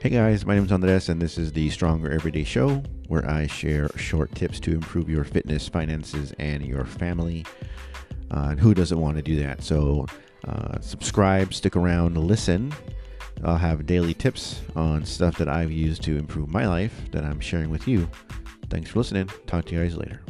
Hey guys, my name is Andres, and this is the Stronger Everyday Show, where I share short tips to improve your fitness, finances, and your family. Uh, and who doesn't want to do that? So, uh, subscribe, stick around, listen. I'll have daily tips on stuff that I've used to improve my life that I'm sharing with you. Thanks for listening. Talk to you guys later.